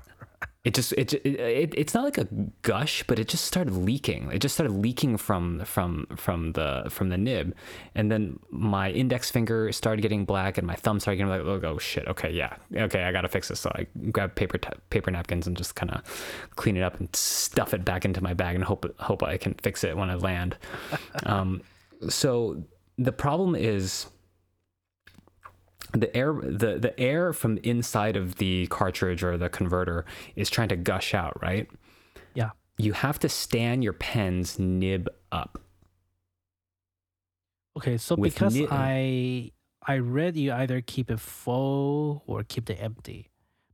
It just it, it, it it's not like a gush but it just started leaking. It just started leaking from from from the from the nib. And then my index finger started getting black and my thumb started getting like oh, oh shit. Okay yeah. Okay i gotta fix this. So i grab paper t- paper napkins and just kind of clean it up and stuff it back into my bag and hope hope i can fix it when i land. <laughs> Um, so the problem is the air the the air from inside of the cartridge or the converter is trying to gush out, right? Yeah. You have to stand your pen's nib up. Okay, so With because ni- I I read you either keep it full or keep it empty,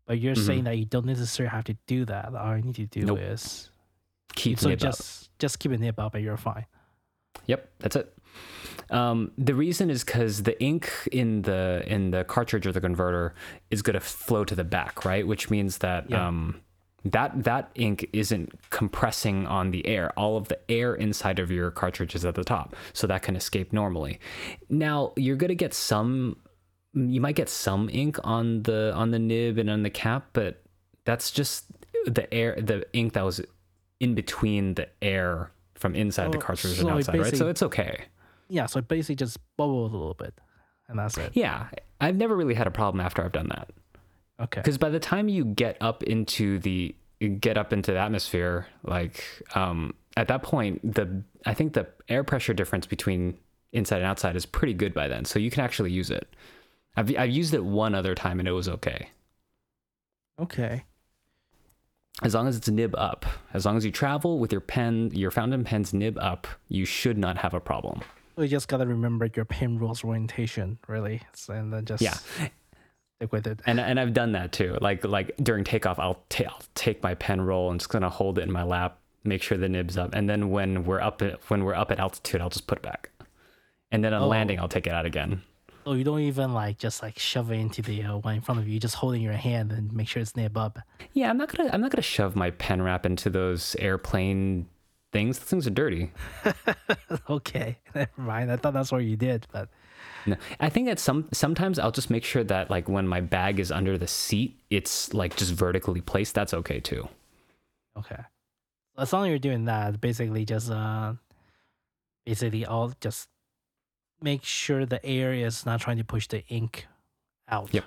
but you're saying that you don't necessarily have to do that. All you need to do Mm-hmm. Nope. is Keep so nib up. just just keep it nib up and you're fine. Yep, that's it. Um, the reason is because the ink in the in the cartridge or the converter is going to flow to the back, right? Which means that Yeah. um, that that ink isn't compressing on the air. All of the air inside of your cartridge is at the top, so that can escape normally. Now you're going to get some. You might get some ink on the on the nib and on the cap, but that's just the air, the ink that was in between the air from inside the Oh, cartridge so and outside, right? So it's okay. Yeah, so it basically just bubbles a little bit, and that's it. Yeah, I've never really had a problem after I've done that. Okay. Because by the time you get up into the get up into the atmosphere, like um, at that point, the I think the air pressure difference between inside and outside is pretty good by then, so you can actually use it. I've I've used it one other time and it was okay. Okay. As long as it's nib up, as long as you travel with your pen, your fountain pen's nib up, you should not have a problem. You just gotta remember your pen rules orientation, really, so, and then just Yeah. stick with it. and and I've done that too. Like like during takeoff, I'll, ta- I'll take my pen roll and just gonna hold it in my lap, make sure the nib's up, and then when we're up at, when we're up at altitude, I'll just put it back, and then on Oh. landing, I'll take it out again. So you don't even like just like shove it into the uh, one in front of you. You just hold it in your hand and make sure it's nib up. Yeah, I'm not gonna I'm not gonna shove my pen wrap into those airplane things. Those things are dirty. <laughs> okay, <laughs> never mind. I thought that's what you did, but No, I think that some sometimes I'll just make sure that like when my bag is under the seat, it's like just vertically placed. That's okay too. okay. As long as you're doing that, basically just uh, basically all just make sure the air is not trying to push the ink out. Yep.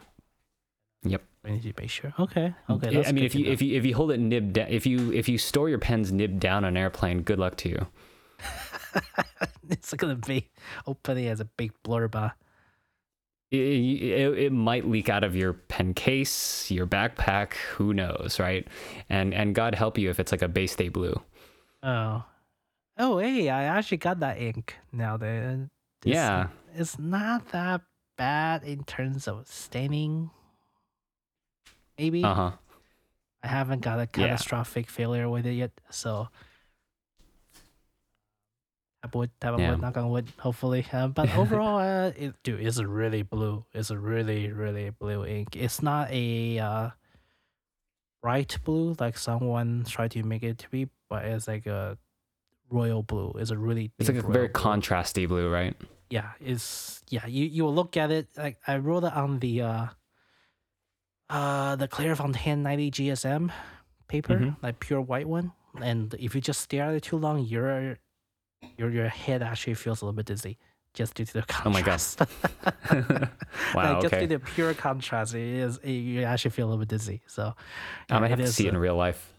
Yep. We need to make sure. Okay. Okay. Yeah, That's I mean, if you know. if you if you hold it nib down, if you if you store your pens nib down on an airplane, good luck to you. <laughs> it's gonna be opening as a big blurb. Uh, It, it, it might leak out of your pen case, your backpack. Who knows, right? And and God help you if it's like a Bay State Blue. oh. Oh, hey, I actually got that ink now. Then It's- yeah, it's not that bad in terms of staining. Maybe uh huh. I haven't got a Yeah. catastrophic failure with it yet, so tap wood, tap Yeah. wood, knock on wood, hopefully. Uh, but <laughs> overall, uh, it, dude, it's a really blue. It's a really, really blue ink. It's not a uh, bright blue like someone tried to make it to be, but it's like a royal blue. It's a really It's like a very blue contrasty blue, right? yeah it's yeah you you will look at it like i wrote it on the uh the clairefontaine 90 gsm paper Mhm. like pure white one and if you just stare at it too long your your your head actually feels a little bit dizzy just due to the contrast. Oh my God. <laughs> <laughs> Wow. like just okay. due to pure contrast it is it, you actually feel a little bit dizzy so I might yeah, have to see it in real life.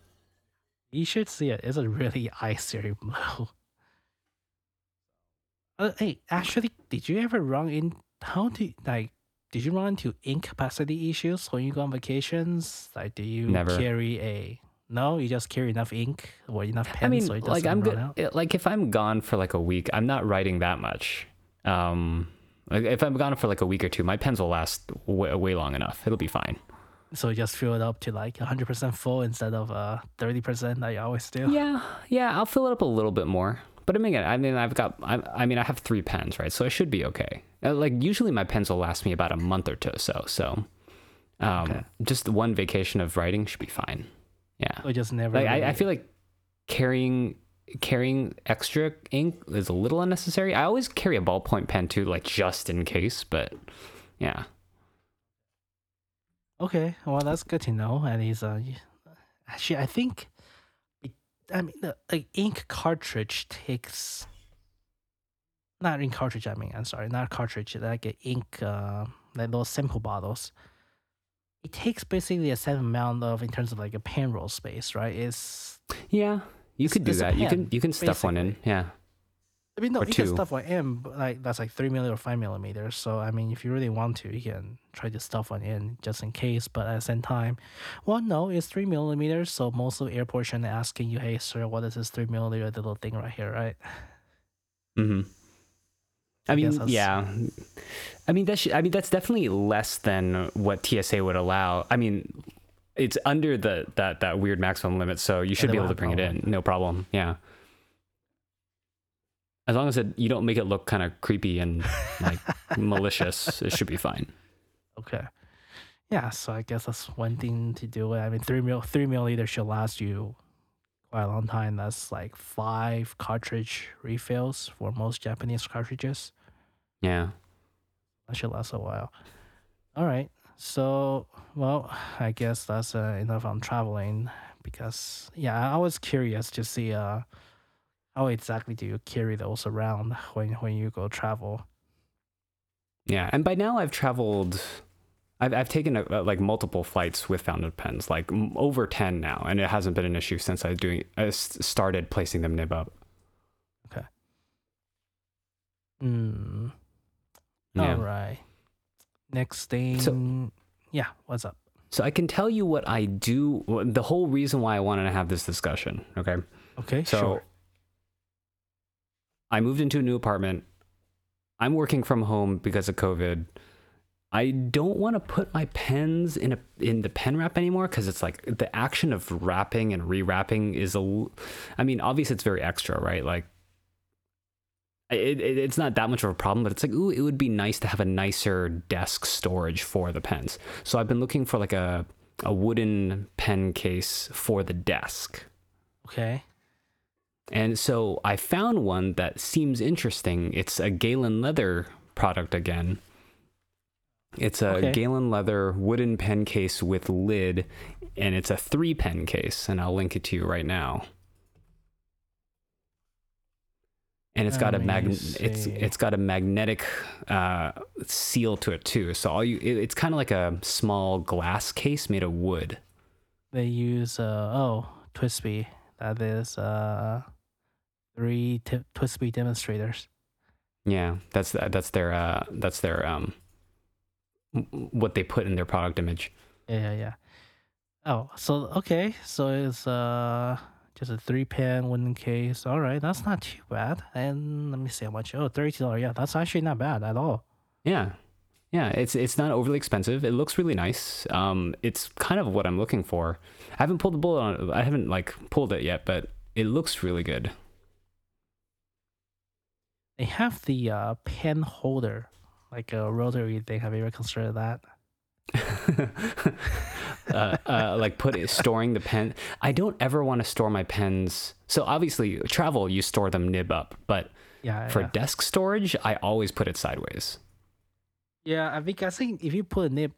you should see it. It's a really <laughs> icy blue. Uh, hey, actually, did you ever run in? How do you, like? Did you run into ink capacity issues when you go on vacations? Like, do you Never. carry a? No, you just carry enough ink or enough pens I mean, so it like doesn't I'm run good. it- Like if I'm gone for like a week, I'm not writing that much. Um, like if I'm gone for like a week or two, my pens will last way, way long enough. It'll be fine. So you just fill it up to like 100% full instead of uh 30% that you always do. Yeah, yeah, I'll fill it up a little bit more. But I mean, I mean, I've got, I, I mean, I have three pens, right? So I should be okay. Uh, Like usually, my pens will last me about a month or two. So, so, um, Okay. just one vacation of writing should be fine. Yeah, So just never. like I, I feel like carrying carrying extra ink is a little unnecessary. I always carry a ballpoint pen too, like just in case. But yeah, Okay, well that's good to know. And he's uh, actually I think, I mean the like, ink cartridge takes. Not ink cartridge. I mean, I'm sorry, not cartridge. Like a ink, uh, like those sample bottles. It takes basically a set amount of in terms of like a pen roll space, right? It's yeah, you could do that. You can you can stuff one in. Yeah, I mean, no, Or you can stuff one in, but like that's like three millimeter or five millimeters. So I mean, if you really want to, you can try to stuff one in just in case. But at the same time, well, no, it's three millimeters. So most of the airport shouldn't asking you, "Hey, sir, what is this three millimeter little thing right here?" Right? Mm-hmm. I I mean, yeah. I mean, that's I mean that's definitely less than what TSA would allow. I mean, it's under the that that weird maximum limit, so you should be able to bring it in, no problem. Yeah. As long as it, you don't make it look kind of creepy and like <laughs> malicious, it should be fine. Okay. Yeah. So I guess that's one thing to do. I mean, three mil three milliliter should last you quite a long time. That's like five cartridge refills for most Japanese cartridges. Yeah. That should last a while. All right. So, well, I guess that's uh, enough on traveling because, yeah, I was curious to see uh, how exactly do you carry those around when, when you go travel. Yeah, and by now I've traveled. I've I've taken uh like multiple flights with fountain pens, like m- over ten now, and it hasn't been an issue since I doing I started placing them nib up. Okay. Hmm. Yeah. All right. Next thing. So, yeah, what's up? So I can tell you what I do. The whole reason why I wanted to have this discussion. Okay. Okay, So sure. I moved into a new apartment. I'm working from home because of COVID. I don't want to put my pens in a in the pen wrap anymore because it's like the action of wrapping and rewrapping is a. I mean, obviously it's very extra, right? Like, it, it it's not that much of a problem, but it's like, ooh, it would be nice to have a nicer desk storage for the pens. So I've been looking for like a a wooden pen case for the desk. Okay. And so I found one that seems interesting. It's a Galen leather product again. It's a Okay. Galen leather wooden pen case with lid, and it's a three pen case, and I'll link it to you right now. And it's got a Let mag. It's it's got a magnetic uh, seal to it too. So all you, it, it's kind of like a small glass case made of wood. They use, uh, oh, TWSBI. That is uh, three t- TWSBI demonstrators. Yeah, that's that's their uh, that's their um, what they put in their product image. Yeah, yeah, yeah. Oh, so okay, so it's uh just a three pen wooden case. All right, that's not too bad. And let me see how much. Oh, thirty dollars. Yeah, that's actually not bad at all. Yeah, yeah, it's it's not overly expensive. It looks really nice. Um, it's kind of what I'm looking for. I haven't pulled the bullet on it. I haven't like pulled it yet, but it looks really good. They have the uh pen holder, like a rotary thing. Have you ever considered that? <laughs> uh, uh, like put it, storing the pen. I don't ever want to store my pens. So obviously, travel you store them nib up, but Yeah. for yeah. desk storage, I always put it sideways. Yeah, I think I think if you put a nib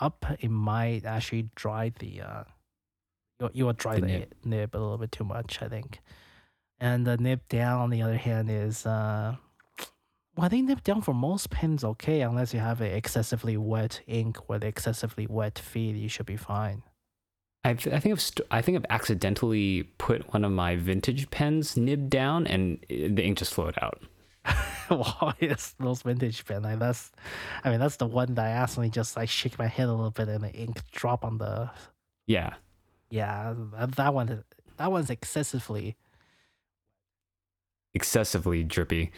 up, it might actually dry the uh, you you will dry The the, nib. nib. a little bit too much, I think. And the nib down, on the other hand, is uh, well, I think nib down for most pens okay, unless you have a excessively wet ink or the excessively wet feed, you should be fine. I've, I think I've st- I think I've accidentally put one of my vintage pens nib down, and i- the ink just flowed out. <laughs> <laughs> well, it's those vintage pen. Like that's, I mean, that's the one that I accidentally just like shake my head a little bit and the ink drop on the. Yeah, Yeah, that one, that one's excessively. Excessively drippy.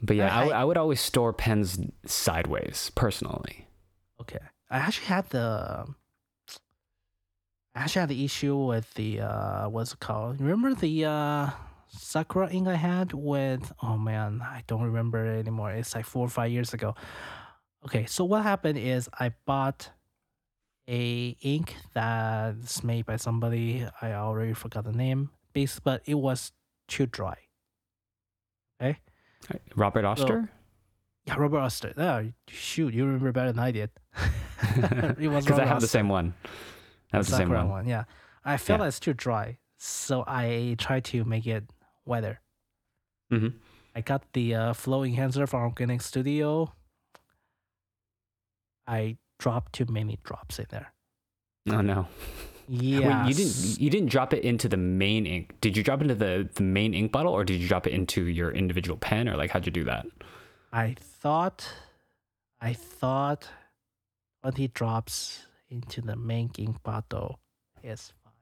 But yeah, I would always store pens sideways personally. Okay. I actually had the I actually had the issue with the uh what's it called? Remember the uh Sakura ink I had with oh man, I don't remember it anymore. It's like four or five years ago. Okay, so what happened is I bought a ink that's made by somebody I already forgot the name. Base, but it was too dry. Okay. Robert Oster? Yeah, Robert Oster. Oh, shoot, you remember better than I did. <laughs> it was Because I have the same one. That was the same Sakura one. Yeah, I felt Yeah. it's too dry, so I tried to make it wetter. hmm I got the uh, flow enhancer from Organic Studio. I dropped too many drops in there. Oh no. Yeah, you didn't you didn't drop it into the main ink. Did you drop it into the, the main ink bottle or did you drop it into your individual pen or like how'd you do that? I thought, I thought, twenty drops into the main ink bottle is fine.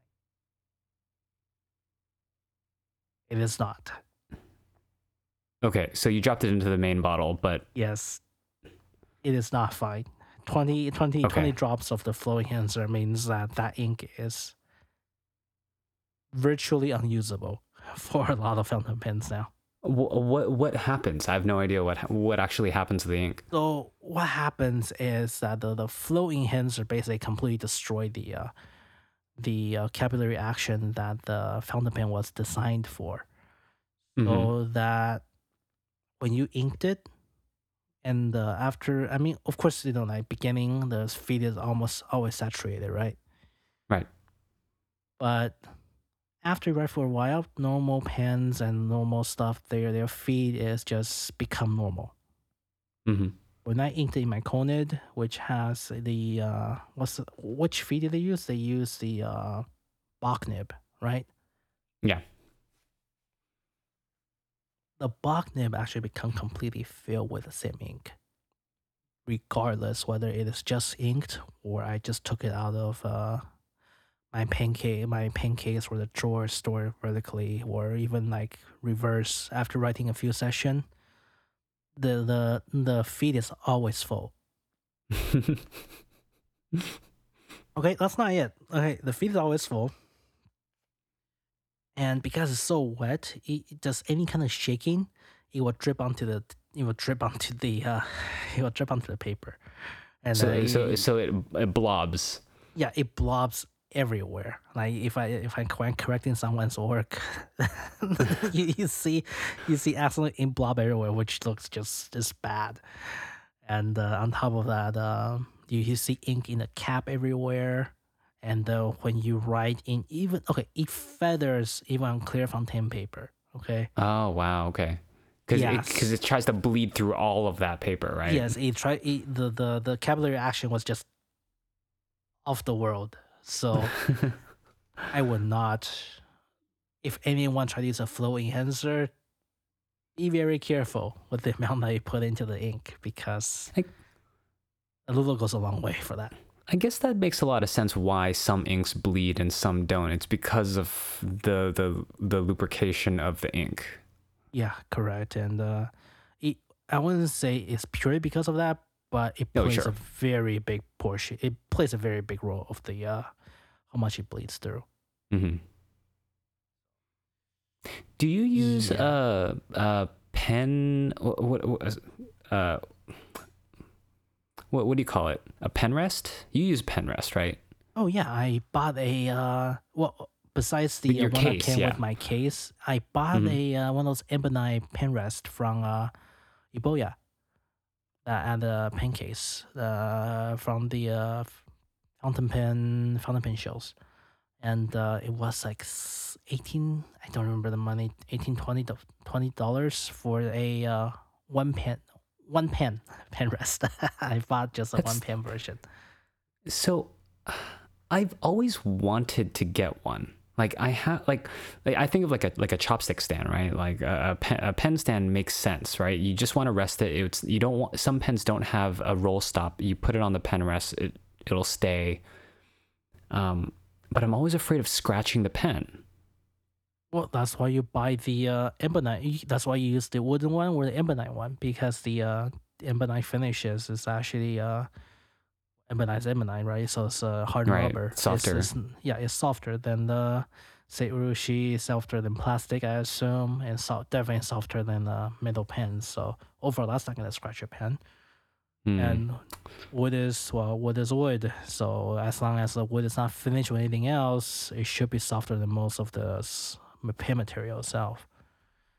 It is not. Okay, so you dropped it into the main bottle, but Yes, it is not fine. 20, 20, Okay. 20 drops of the flow enhancer means that that ink is virtually unusable <laughs> for a lot of fountain pens now. wh- what what happens? I have no idea what what actually happens to the ink. So what happens is that the, the flow enhancer basically completely destroy the uh, the uh, capillary action that the fountain pen was designed for. Mhm. So that when you inked it, and uh, after, I mean, of course, you know, like beginning, the feed is almost always saturated, right? Right. But after you write for a while, normal pens and normal stuff, their their feed is just become normal. Mhm. when I inked in my Conid, which has the uh, what's the, which feed did they use? They use the uh, Bock nib, right? Yeah. The Bock nib actually become completely filled with the same ink, regardless whether it is just inked or I just took it out of uh, my pancake, my pancakes or the drawer stored vertically, or even like reverse after writing a few session. The the the feed is always full. <laughs> Okay, that's not it. Okay, the feed is always full. And because it's so wet, it, it does any kind of shaking, it will drip onto the it will drip <laughs> onto the uh it will drip onto the paper. And so I- so so it, it blobs. yeah, it blobs everywhere. Like if I if I'm correcting someone's work, <laughs> you, you see you see absolutely ink blob everywhere, which looks just just bad. And uh, on top of that, uh, you, you see ink in the cap everywhere. And uh, when you write in even okay, it feathers even on Clairefontaine paper. Okay. Oh wow, okay. Because Yes. because it, tries to bleed through all of that paper, right? Yes, it try it, the the the capillary action was just off the world. So <laughs> I would not. If anyone try to use a flow enhancer, be very careful with the <laughs> amount that you put into the ink because I- a little goes a long way for that. I guess that makes a lot of sense why some inks bleed and some don't. It's because of the the the lubrication of the ink. Yeah, correct. And uh, it, I wouldn't say it's purely because of that, but it Oh, plays sure. a very big portion. It plays a very big role of the uh, how much it bleeds through. hmm Do you use Yeah. a a pen? What, what uh what what do you call it? A pen rest? You use pen rest, right? Oh yeah, I bought a uh well besides the uh, your one case, that came yeah. with my case, I bought Mhm. a uh, one of those ebonite pen rest from uh Eboya. Uh, at the pen case uh, from the uh, fountain pen fountain pen shows, and uh, it was like eighteen. I don't remember the money. 18 20 twenty dollars for a uh, one pen one pen <laughs> pen rest. <laughs> I bought just a That's- one pen version. So I've always wanted to get one. Like I have like, like I think of like a like a chopstick stand, right? Like a, a, pen, a pen stand makes sense, right? You just want to rest it. It's you don't want some pens don't have a roll stop. You put it on the pen rest, it it'll stay. Um, but I'm always afraid of scratching the pen. Well, that's why you buy the uh, ebonite. That's why you use the wooden one or the ebonite one because the uh, ebonite finishes is actually uh, ebonite ebonite, right? So it's uh, hard Right, rubber. Softer. it's- yeah, it's softer than the say urushi, softer than plastic, I assume, and so, definitely softer than uh, metal pens. So overall, that's not gonna scratch your pen. Hmm. and wood is well wood is wood so as long as the wood is not finished with anything else it should be softer than most of the pen material itself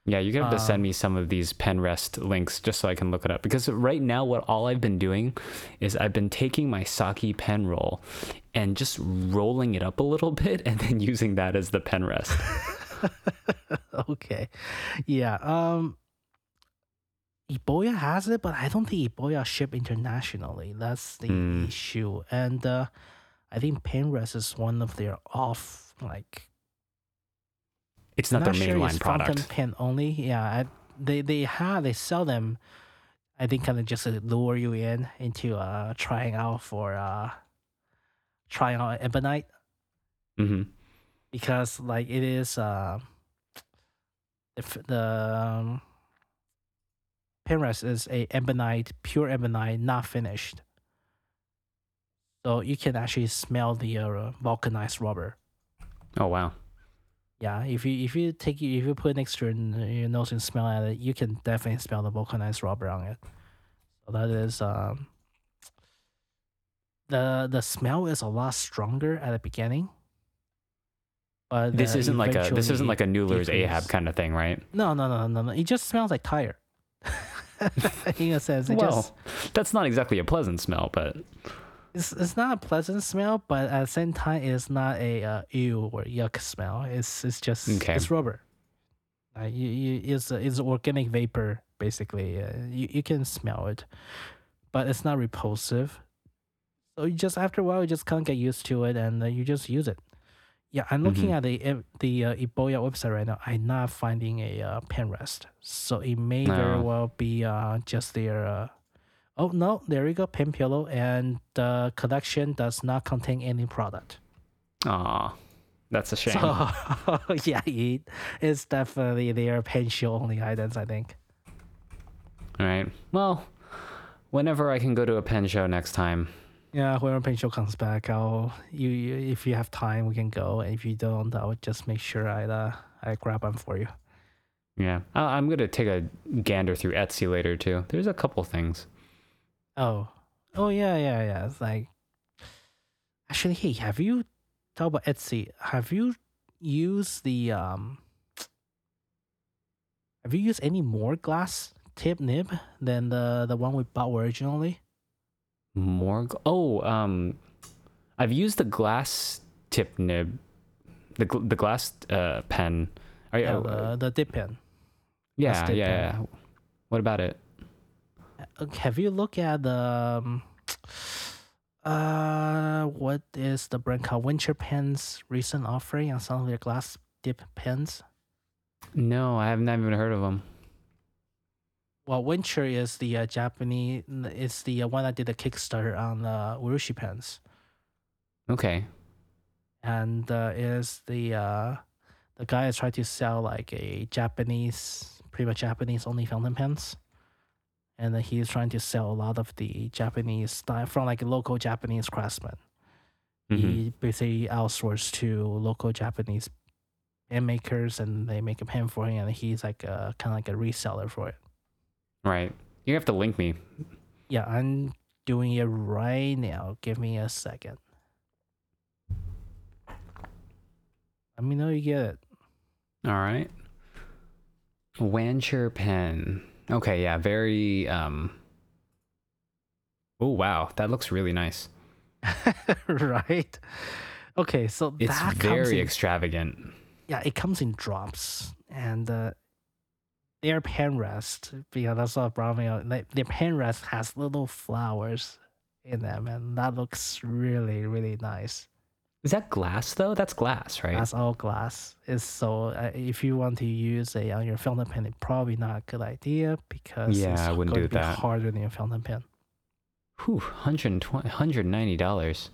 Yeah, you're gonna have to send Um, me some of these pen rest links just so I can look it up. Because right now, what all I've been doing is I've been taking my Saki pen roll and just rolling it up a little <laughs> bit and then using that as the pen rest. <laughs> okay yeah um Eboya has it, but I don't think Eboya ship internationally. That's the Hmm. issue. And uh, I think Penrest is one of their off like It's not I'm their sure mainline it's fountain product. pen only. Yeah, I, they they have they sell them. I think kind of just to lure you in into uh trying out for uh trying out ebonite hmm because like it is uh the the um, Penrest is a ebonite pure ebonite not finished. So you can actually smell the uh, vulcanized rubber. Oh wow. Yeah, if you if you take if you put it next to your, nose and smell at it, you can definitely smell the vulcanized rubber on it. So that is um the the smell is a lot stronger at the beginning. But This uh, isn't like a this isn't like a Noodler's. Ahab kind of thing, right? No, no, no, no, no. It just smells like tire. In a sense, it well, just that's not exactly a pleasant smell, but it's, it's not a pleasant smell, but at the same time, it's not a uh, ew or yuck smell. It's it's just Okay. it's rubber. Uh, you, you, it's it's organic vapor basically. Uh, you you can smell it, but it's not repulsive. So you just after a while, you just can't get used to it, and uh, you just use it. Yeah, I'm looking Mhm. at the uh, the uh, Eboya website right now. I'm not finding a uh, pen rest, so it may very well be uh, just their. Oh no, there we go, pen pillow, and the collection does not contain any product. ah, that's a <laughs> shame. So <laughs> yeah, it is definitely their pen show only items. I think. All right. Well, whenever I can go to a pen show next time, Yeah, whenever pen show comes back, I'll you, you if you have time, we can go, and if you don't, I'll just make sure I uh, I grab them for you. yeah, I- I'm gonna take a gander through Etsy later too. There's a couple things. Oh, oh yeah, yeah, yeah. It's like actually, hey, have you talk about Etsy? Have you used the um? Have you used any more glass tip nib than the the one we bought originally? More. gl- Oh, um, I've used the glass tip nib, the gl- the glass uh, pen. Are you, Yeah, uh, the dip pen. yeah, yeah, pen. yeah. What about it? Uh, Have you looked at the um, uh what is the brand called? Wancher Pens recent offering on some of their glass dip pens. No, I have not even heard of them. Well, Wancher is the uh, Japanese. It's the uh, one that did the Kickstarter on the Urushi pens, Okay. and uh, is the uh, the guy is trying to sell like a Japanese, pretty much Japanese only fountain pens, and he's trying to sell a lot of the Japanese style from like local Japanese craftsmen. Mhm. He basically outsourced to local Japanese pen makers, and they make a pen for him, and he's like a kind of like a reseller for it. Right. You have to link me. Yeah, I'm doing it right now. Give me a second. Let me know you get it. All right. Wancher pen. Okay, yeah, very um Oh wow, that looks really nice. <laughs> right? Okay, so It's that comes very in, extravagant. yeah, it comes in drops, and uh, their pen rest because that's what brought me out. Like, their pen rest has little flowers in them, and that looks really, really nice. Is that glass though? That's glass, right? That's all glass. Is so uh, if you want to use a on your fountain pen, it's probably not a good idea because Yeah, it's I wouldn't going do to be that. harder than your fountain pen. Whew, 120 $190.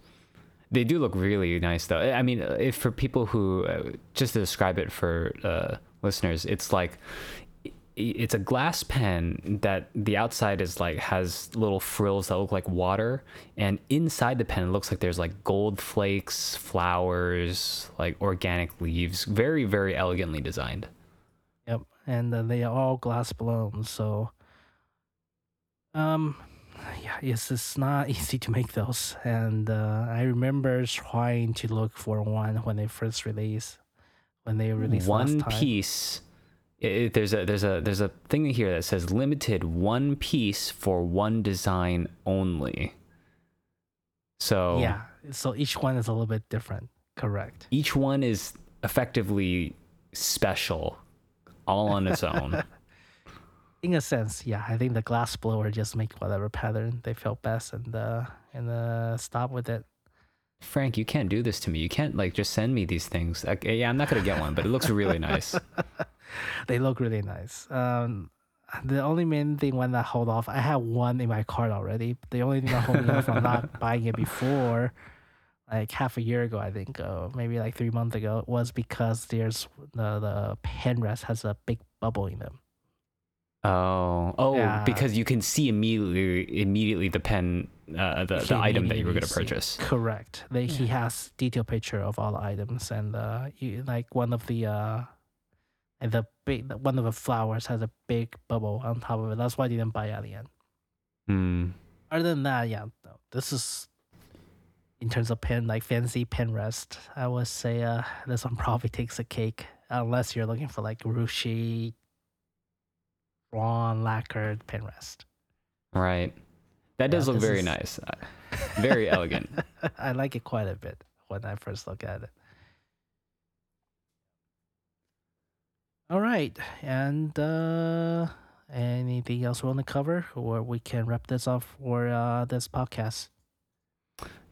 They do look really nice though. I mean, if for people who uh, just to describe it for uh, listeners, it's like it's a glass pen that the outside is like has little frills that look like water and inside the pen it looks like there's like gold flakes, flowers, like organic leaves. Very very elegantly designed. Yep, and uh, they are all glass blown. So, um, yeah, it's it's not <laughs> easy to make those, and uh, I remember trying to look for one when they first released. When they released one last time. piece. It, there's a there's a there's a thing here that says limited one piece for one design only. So Yeah, so each one is a little bit different. Correct. each one is effectively special, all on its own. <laughs> In a sense, yeah, I think the glass blower just make whatever pattern they felt best and uh and uh stop with it. Frank, you can't do this to me. You can't like just send me these things. Like, yeah, I'm not gonna get one, but it looks really nice. <laughs> <laughs> They look really nice. Um, the only main thing when I hold off, I had one in my cart already. The only thing that hold me off from not <laughs> buying it before, like half a year ago, I think, uh, maybe like three months ago, was because there's the the pen rest has a big bubble in them. Oh, oh, Yeah. because you can see immediately immediately the pen, uh, the, He the item that you were gonna purchase. Correct. They, He has detailed picture of all the items, and uh, you, like one of the uh, and the big one of the flowers has a big bubble on top of it. That's why I didn't buy it at the end. Hmm. other than that, yeah, no, this is in terms of pen, like fancy pen rest. I would say uh, this one probably takes a cake, unless you're looking for like urushi, drawn lacquered pen rest. Right. That does Yeah, look very is- nice. Uh, Very elegant. <laughs> I like it quite a bit when I first look at it. All right, and uh, anything else we want to cover, or we can wrap this up for uh, this podcast.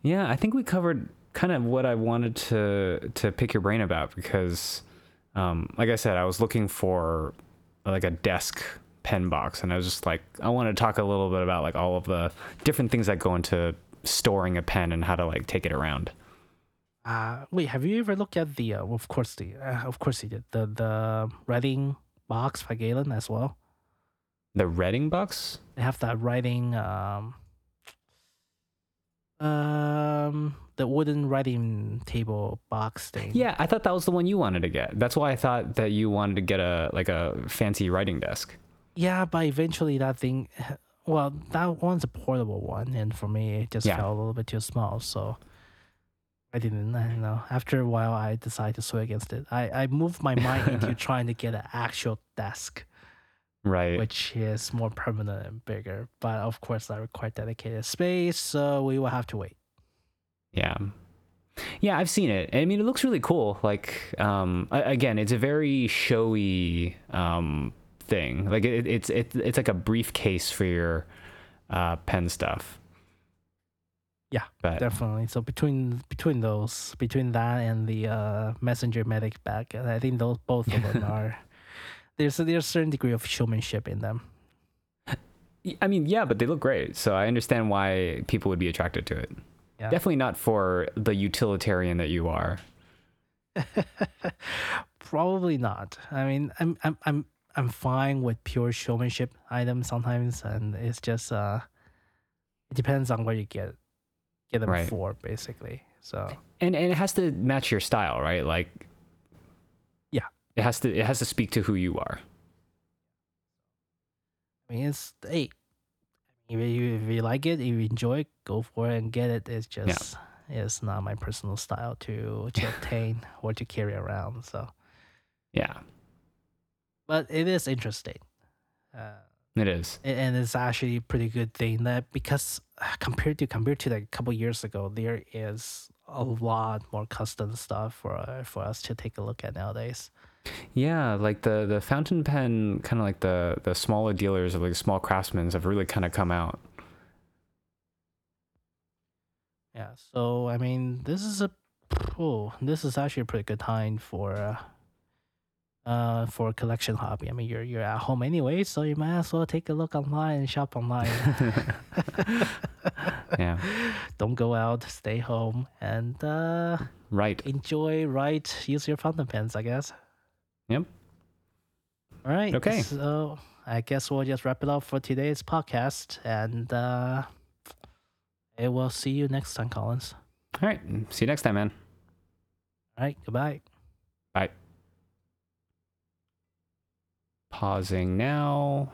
Yeah, I think we covered kind of what I wanted to to pick your brain about because, um, like I said, I was looking for like a desk pen box, and I was just like, I want to talk a little bit about like all of the different things that go into storing a pen and how to like take it around. Uh, wait, have you ever looked at the? Uh, of course, the uh, of course you did the the writing box by Galen as well. The Reading box. They have that writing um um the wooden writing table box thing. Yeah, I thought that was the one you wanted to get. That's why I thought that you wanted to get a like a fancy writing desk. yeah, but eventually that thing, <laughs> well, that one's a portable one, and for me it just Yeah. felt a little bit too small, so. I didn't, I know. After a while, I decided to sway against it. I, I moved my mind into <laughs> trying to get an actual desk. Right. which is more permanent and bigger. But of course, that requires dedicated space, so we will have to wait. Yeah. Yeah, I've seen it. I mean, it looks really cool. Like, um, again, it's a very showy um, thing. Like, it, it's it, it's like a briefcase for your uh, pen stuff. Yeah, but Definitely. So between between those, between that and the uh, messenger medic bag, I think those both of them <laughs> are. There's a, there's a certain degree of showmanship in them. I mean, yeah, but they look great. So I understand why people would be attracted to it. Yeah. Definitely not for the utilitarian that you are. <laughs> Probably not. I mean, I'm I'm I'm I'm fine with pure showmanship items sometimes, and it's just uh, it depends on what you get get them Right. for, basically. So and and it has to match your style, right? Like, Yeah. it has to it has to speak to who you are. I mean, it's hey, if you, if you like it, if you enjoy it, go for it and get it. It's just it's not my personal style to to obtain or to carry around. So, Yeah, but it is interesting, uh, it is. and it's actually a pretty good thing that because uh, compared to compared to like a couple years ago, there is a lot more custom stuff for uh, for us to take a look at nowadays. Yeah, like the the fountain pen, kind of like the the smaller dealers or like small craftsmen have really kind of come out. Yeah. So I mean, this is a oh, this is actually a pretty good time for uh, uh for a collection hobby. I mean, you're you're at home anyway, so you might as well take a look online and shop online. <laughs> Yeah, <laughs> Don't go out, stay home, and uh, right. enjoy. Write. Use your fountain pens, I guess. Yep. All right. Okay. So I guess we'll just wrap it up for today's podcast, and uh, I will see you next time, Collins. All right. See you next time, man. All right. Goodbye. Pausing now.